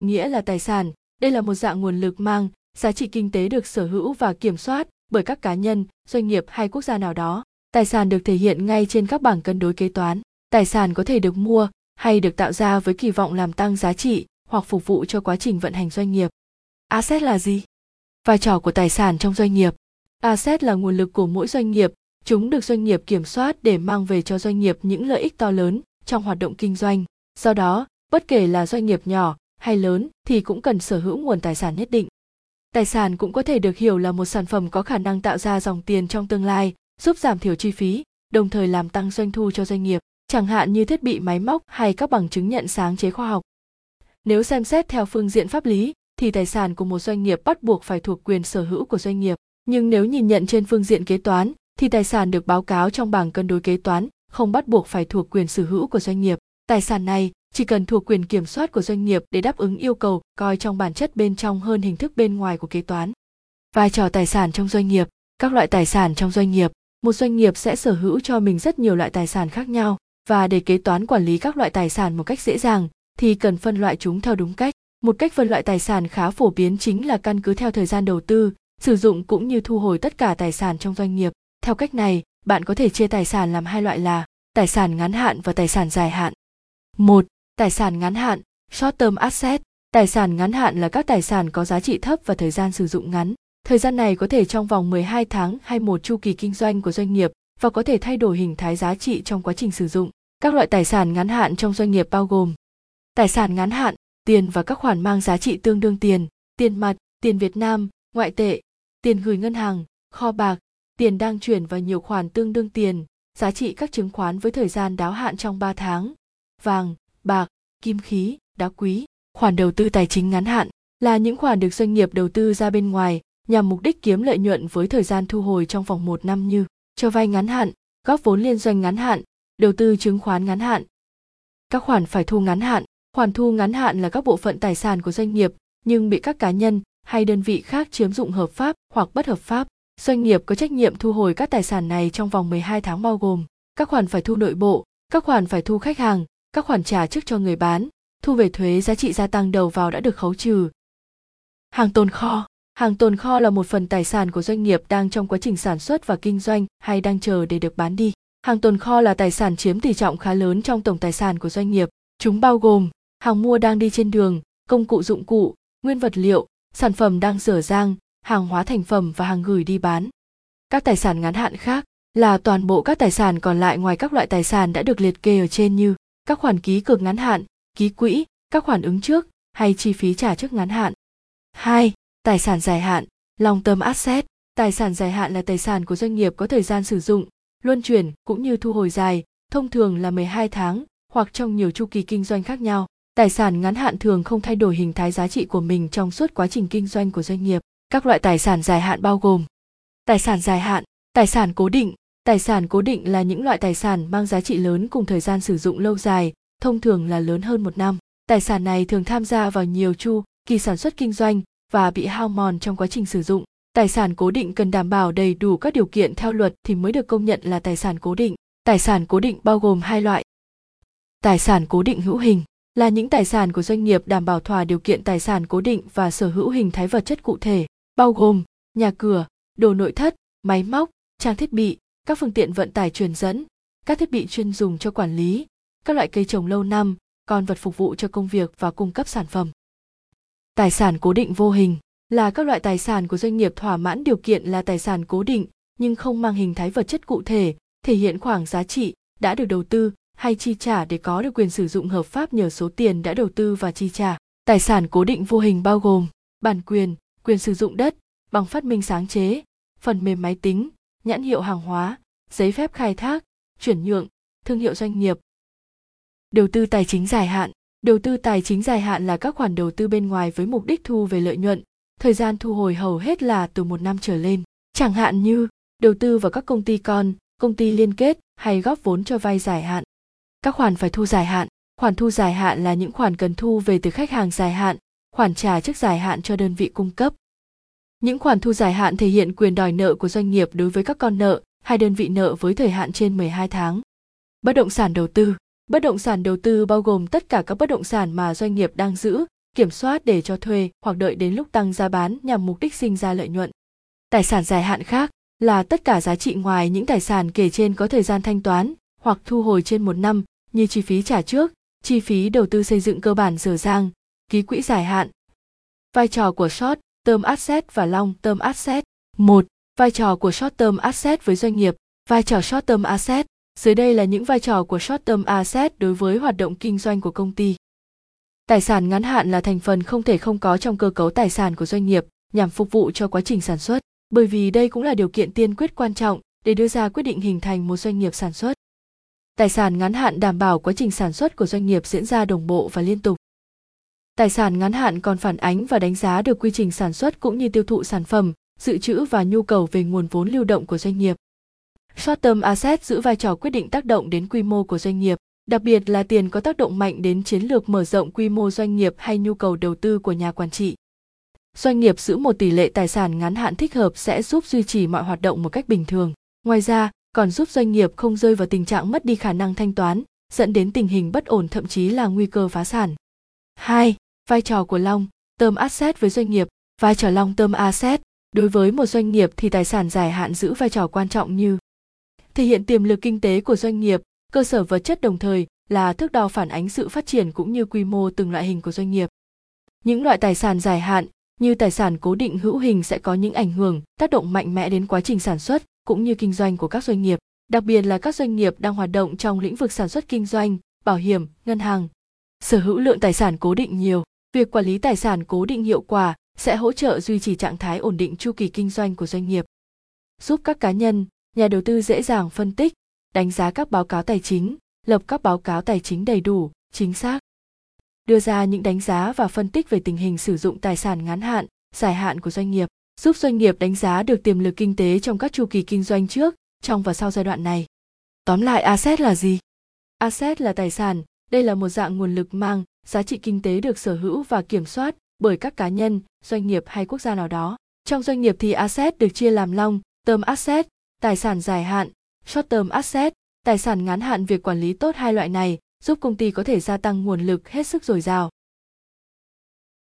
nghĩa là tài sản. Đây là một dạng nguồn lực mang giá trị kinh tế được sở hữu và kiểm soát bởi các cá nhân, doanh nghiệp hay quốc gia nào đó. Tài sản được thể hiện ngay trên các bảng cân đối kế toán. Tài sản có thể được mua hay được tạo ra với kỳ vọng làm tăng giá trị hoặc phục vụ cho quá trình vận hành doanh nghiệp. Asset là gì? Vai trò của tài sản trong doanh nghiệp. Asset là nguồn lực của mỗi doanh nghiệp. Chúng được doanh nghiệp kiểm soát để mang về cho doanh nghiệp những lợi ích to lớn trong hoạt động kinh doanh. Do đó, bất kể là doanh nghiệp nhỏ hay lớn thì cũng cần sở hữu nguồn tài sản nhất định. Tài sản cũng có thể được hiểu là một sản phẩm có khả năng tạo ra dòng tiền trong tương lai, giúp giảm thiểu chi phí, đồng thời làm tăng doanh thu cho doanh nghiệp, chẳng hạn như thiết bị, máy móc hay các bằng chứng nhận sáng chế khoa học. Nếu xem xét theo phương diện pháp lý, thì tài sản của một doanh nghiệp bắt buộc phải thuộc quyền sở hữu của doanh nghiệp. Nhưng nếu nhìn nhận trên phương diện kế toán, thì tài sản được báo cáo trong bảng cân đối kế toán, không bắt buộc phải thuộc quyền sở hữu của doanh nghiệp. Tài sản này chỉ cần thuộc quyền kiểm soát của doanh nghiệp để đáp ứng yêu cầu coi trong bản chất bên trong hơn hình thức bên ngoài của kế toán. Vai trò tài sản trong doanh nghiệp. Các loại tài sản trong doanh nghiệp. Một doanh nghiệp sẽ sở hữu cho mình rất nhiều loại tài sản khác nhau và để kế toán quản lý các loại tài sản một cách dễ dàng thì cần phân loại chúng theo đúng cách. Một cách phân loại tài sản khá phổ biến chính là căn cứ theo thời gian đầu tư sử dụng cũng như thu hồi tất cả tài sản trong doanh nghiệp. Theo cách này bạn có thể chia tài sản làm hai loại là tài sản ngắn hạn và tài sản dài hạn. Một, Tài sản ngắn hạn, short term asset. Tài sản ngắn hạn là các tài sản có giá trị thấp và thời gian sử dụng ngắn. Thời gian này có thể trong vòng 12 tháng hay một chu kỳ kinh doanh của doanh nghiệp và có thể thay đổi hình thái giá trị trong quá trình sử dụng. Các loại tài sản ngắn hạn trong doanh nghiệp bao gồm Tài sản ngắn hạn, tiền và các khoản mang giá trị tương đương tiền, tiền mặt, tiền Việt Nam, ngoại tệ, tiền gửi ngân hàng, kho bạc, tiền đang chuyển và nhiều khoản tương đương tiền, giá trị các chứng khoán với thời gian đáo hạn trong 3 tháng, vàng, bạc, kim khí, đá quý, khoản đầu tư tài chính ngắn hạn là những khoản được doanh nghiệp đầu tư ra bên ngoài nhằm mục đích kiếm lợi nhuận với thời gian thu hồi trong vòng một năm như cho vay ngắn hạn, góp vốn liên doanh ngắn hạn, đầu tư chứng khoán ngắn hạn. Các khoản phải thu ngắn hạn, khoản thu ngắn hạn là các bộ phận tài sản của doanh nghiệp nhưng bị các cá nhân hay đơn vị khác chiếm dụng hợp pháp hoặc bất hợp pháp. Doanh nghiệp có trách nhiệm thu hồi các tài sản này trong vòng 12 tháng bao gồm các khoản phải thu nội bộ, các khoản phải thu khách hàng, các khoản trả trước cho người bán, thu về thuế giá trị gia tăng đầu vào đã được khấu trừ. Hàng tồn kho Hàng tồn kho là một phần tài sản của doanh nghiệp đang trong quá trình sản xuất và kinh doanh hay đang chờ để được bán đi. Hàng tồn kho là tài sản chiếm tỷ trọng khá lớn trong tổng tài sản của doanh nghiệp. Chúng bao gồm hàng mua đang đi trên đường, công cụ dụng cụ, nguyên vật liệu, sản phẩm đang dở dang, hàng hóa thành phẩm và hàng gửi đi bán. Các tài sản ngắn hạn khác là toàn bộ các tài sản còn lại ngoài các loại tài sản đã được liệt kê ở trên như các khoản ký cược ngắn hạn, ký quỹ, các khoản ứng trước hay chi phí trả trước ngắn hạn. 2. Tài sản dài hạn, long term asset. Tài sản dài hạn là tài sản của doanh nghiệp có thời gian sử dụng, luân chuyển cũng như thu hồi dài, thông thường là 12 tháng hoặc trong nhiều chu kỳ kinh doanh khác nhau. Tài sản ngắn hạn thường không thay đổi hình thái giá trị của mình trong suốt quá trình kinh doanh của doanh nghiệp. Các loại tài sản dài hạn bao gồm Tài sản dài hạn, tài sản cố định. Tài sản cố định là những loại tài sản mang giá trị lớn cùng thời gian sử dụng lâu dài, thông thường là lớn hơn một năm. Tài sản này thường tham gia vào nhiều chu kỳ sản xuất kinh doanh và bị hao mòn trong quá trình sử dụng. Tài sản cố định cần đảm bảo đầy đủ các điều kiện theo luật thì mới được công nhận là tài sản cố định. Tài sản cố định bao gồm hai loại. Tài sản cố định hữu hình là những tài sản của doanh nghiệp đảm bảo thỏa điều kiện tài sản cố định và sở hữu hình thái vật chất cụ thể, bao gồm nhà cửa, đồ nội thất, máy móc, trang thiết bị, các phương tiện vận tải truyền dẫn, các thiết bị chuyên dùng cho quản lý, các loại cây trồng lâu năm, con vật phục vụ cho công việc và cung cấp sản phẩm. Tài sản cố định vô hình là các loại tài sản của doanh nghiệp thỏa mãn điều kiện là tài sản cố định nhưng không mang hình thái vật chất cụ thể, thể hiện khoảng giá trị đã được đầu tư hay chi trả để có được quyền sử dụng hợp pháp nhờ số tiền đã đầu tư và chi trả. Tài sản cố định vô hình bao gồm bản quyền, quyền sử dụng đất, bằng phát minh sáng chế, phần mềm máy tính, nhãn hiệu hàng hóa, giấy phép khai thác, chuyển nhượng, thương hiệu doanh nghiệp. Đầu tư tài chính dài hạn Đầu tư tài chính dài hạn là các khoản đầu tư bên ngoài với mục đích thu về lợi nhuận, thời gian thu hồi hầu hết là từ một năm trở lên, chẳng hạn như đầu tư vào các công ty con, công ty liên kết hay góp vốn cho vay dài hạn. Các khoản phải thu dài hạn, khoản thu dài hạn là những khoản cần thu về từ khách hàng dài hạn, khoản trả trước dài hạn cho đơn vị cung cấp. Những khoản thu dài hạn thể hiện quyền đòi nợ của doanh nghiệp đối với các con nợ hay đơn vị nợ với thời hạn trên 12 tháng. Bất động sản đầu tư Bất động sản đầu tư bao gồm tất cả các bất động sản mà doanh nghiệp đang giữ, kiểm soát để cho thuê hoặc đợi đến lúc tăng giá bán nhằm mục đích sinh ra lợi nhuận. Tài sản dài hạn khác là tất cả giá trị ngoài những tài sản kể trên có thời gian thanh toán hoặc thu hồi trên một năm như chi phí trả trước, chi phí đầu tư xây dựng cơ bản dở dang, ký quỹ dài hạn. Vai trò của short term asset và long term asset. 1. Vai trò của short term asset với doanh nghiệp. Vai trò short term asset. Dưới đây là những vai trò của short term asset đối với hoạt động kinh doanh của công ty. Tài sản ngắn hạn là thành phần không thể không có trong cơ cấu tài sản của doanh nghiệp nhằm phục vụ cho quá trình sản xuất, bởi vì đây cũng là điều kiện tiên quyết quan trọng để đưa ra quyết định hình thành một doanh nghiệp sản xuất. Tài sản ngắn hạn đảm bảo quá trình sản xuất của doanh nghiệp diễn ra đồng bộ và liên tục. Tài sản ngắn hạn còn phản ánh và đánh giá được quy trình sản xuất cũng như tiêu thụ sản phẩm, dự trữ và nhu cầu về nguồn vốn lưu động của doanh nghiệp. Short term asset giữ vai trò quyết định tác động đến quy mô của doanh nghiệp, đặc biệt là tiền có tác động mạnh đến chiến lược mở rộng quy mô doanh nghiệp hay nhu cầu đầu tư của nhà quản trị. Doanh nghiệp giữ một tỷ lệ tài sản ngắn hạn thích hợp sẽ giúp duy trì mọi hoạt động một cách bình thường. Ngoài ra, còn giúp doanh nghiệp không rơi vào tình trạng mất đi khả năng thanh toán, dẫn đến tình hình bất ổn thậm chí là nguy cơ phá sản. 2. Vai trò của Long, term asset với doanh nghiệp, vai trò Long term asset đối với một doanh nghiệp thì tài sản dài hạn giữ vai trò quan trọng như thể hiện tiềm lực kinh tế của doanh nghiệp, cơ sở vật chất đồng thời là thước đo phản ánh sự phát triển cũng như quy mô từng loại hình của doanh nghiệp. Những loại tài sản dài hạn như tài sản cố định hữu hình sẽ có những ảnh hưởng, tác động mạnh mẽ đến quá trình sản xuất cũng như kinh doanh của các doanh nghiệp, đặc biệt là các doanh nghiệp đang hoạt động trong lĩnh vực sản xuất kinh doanh, bảo hiểm, ngân hàng. Sở hữu lượng tài sản cố định nhiều, việc quản lý tài sản cố định hiệu quả sẽ hỗ trợ duy trì trạng thái ổn định chu kỳ kinh doanh của doanh nghiệp. Giúp các cá nhân, nhà đầu tư dễ dàng phân tích, đánh giá các báo cáo tài chính, lập các báo cáo tài chính đầy đủ, chính xác. Đưa ra những đánh giá và phân tích về tình hình sử dụng tài sản ngắn hạn, dài hạn của doanh nghiệp, giúp doanh nghiệp đánh giá được tiềm lực kinh tế trong các chu kỳ kinh doanh trước, trong và sau giai đoạn này. Tóm lại asset là gì? Asset là tài sản, đây là một dạng nguồn lực mang giá trị kinh tế được sở hữu và kiểm soát bởi các cá nhân, doanh nghiệp hay quốc gia nào đó. Trong doanh nghiệp thì asset được chia làm long, term asset, tài sản dài hạn, short term asset, tài sản ngắn hạn việc quản lý tốt hai loại này giúp công ty có thể gia tăng nguồn lực hết sức dồi dào.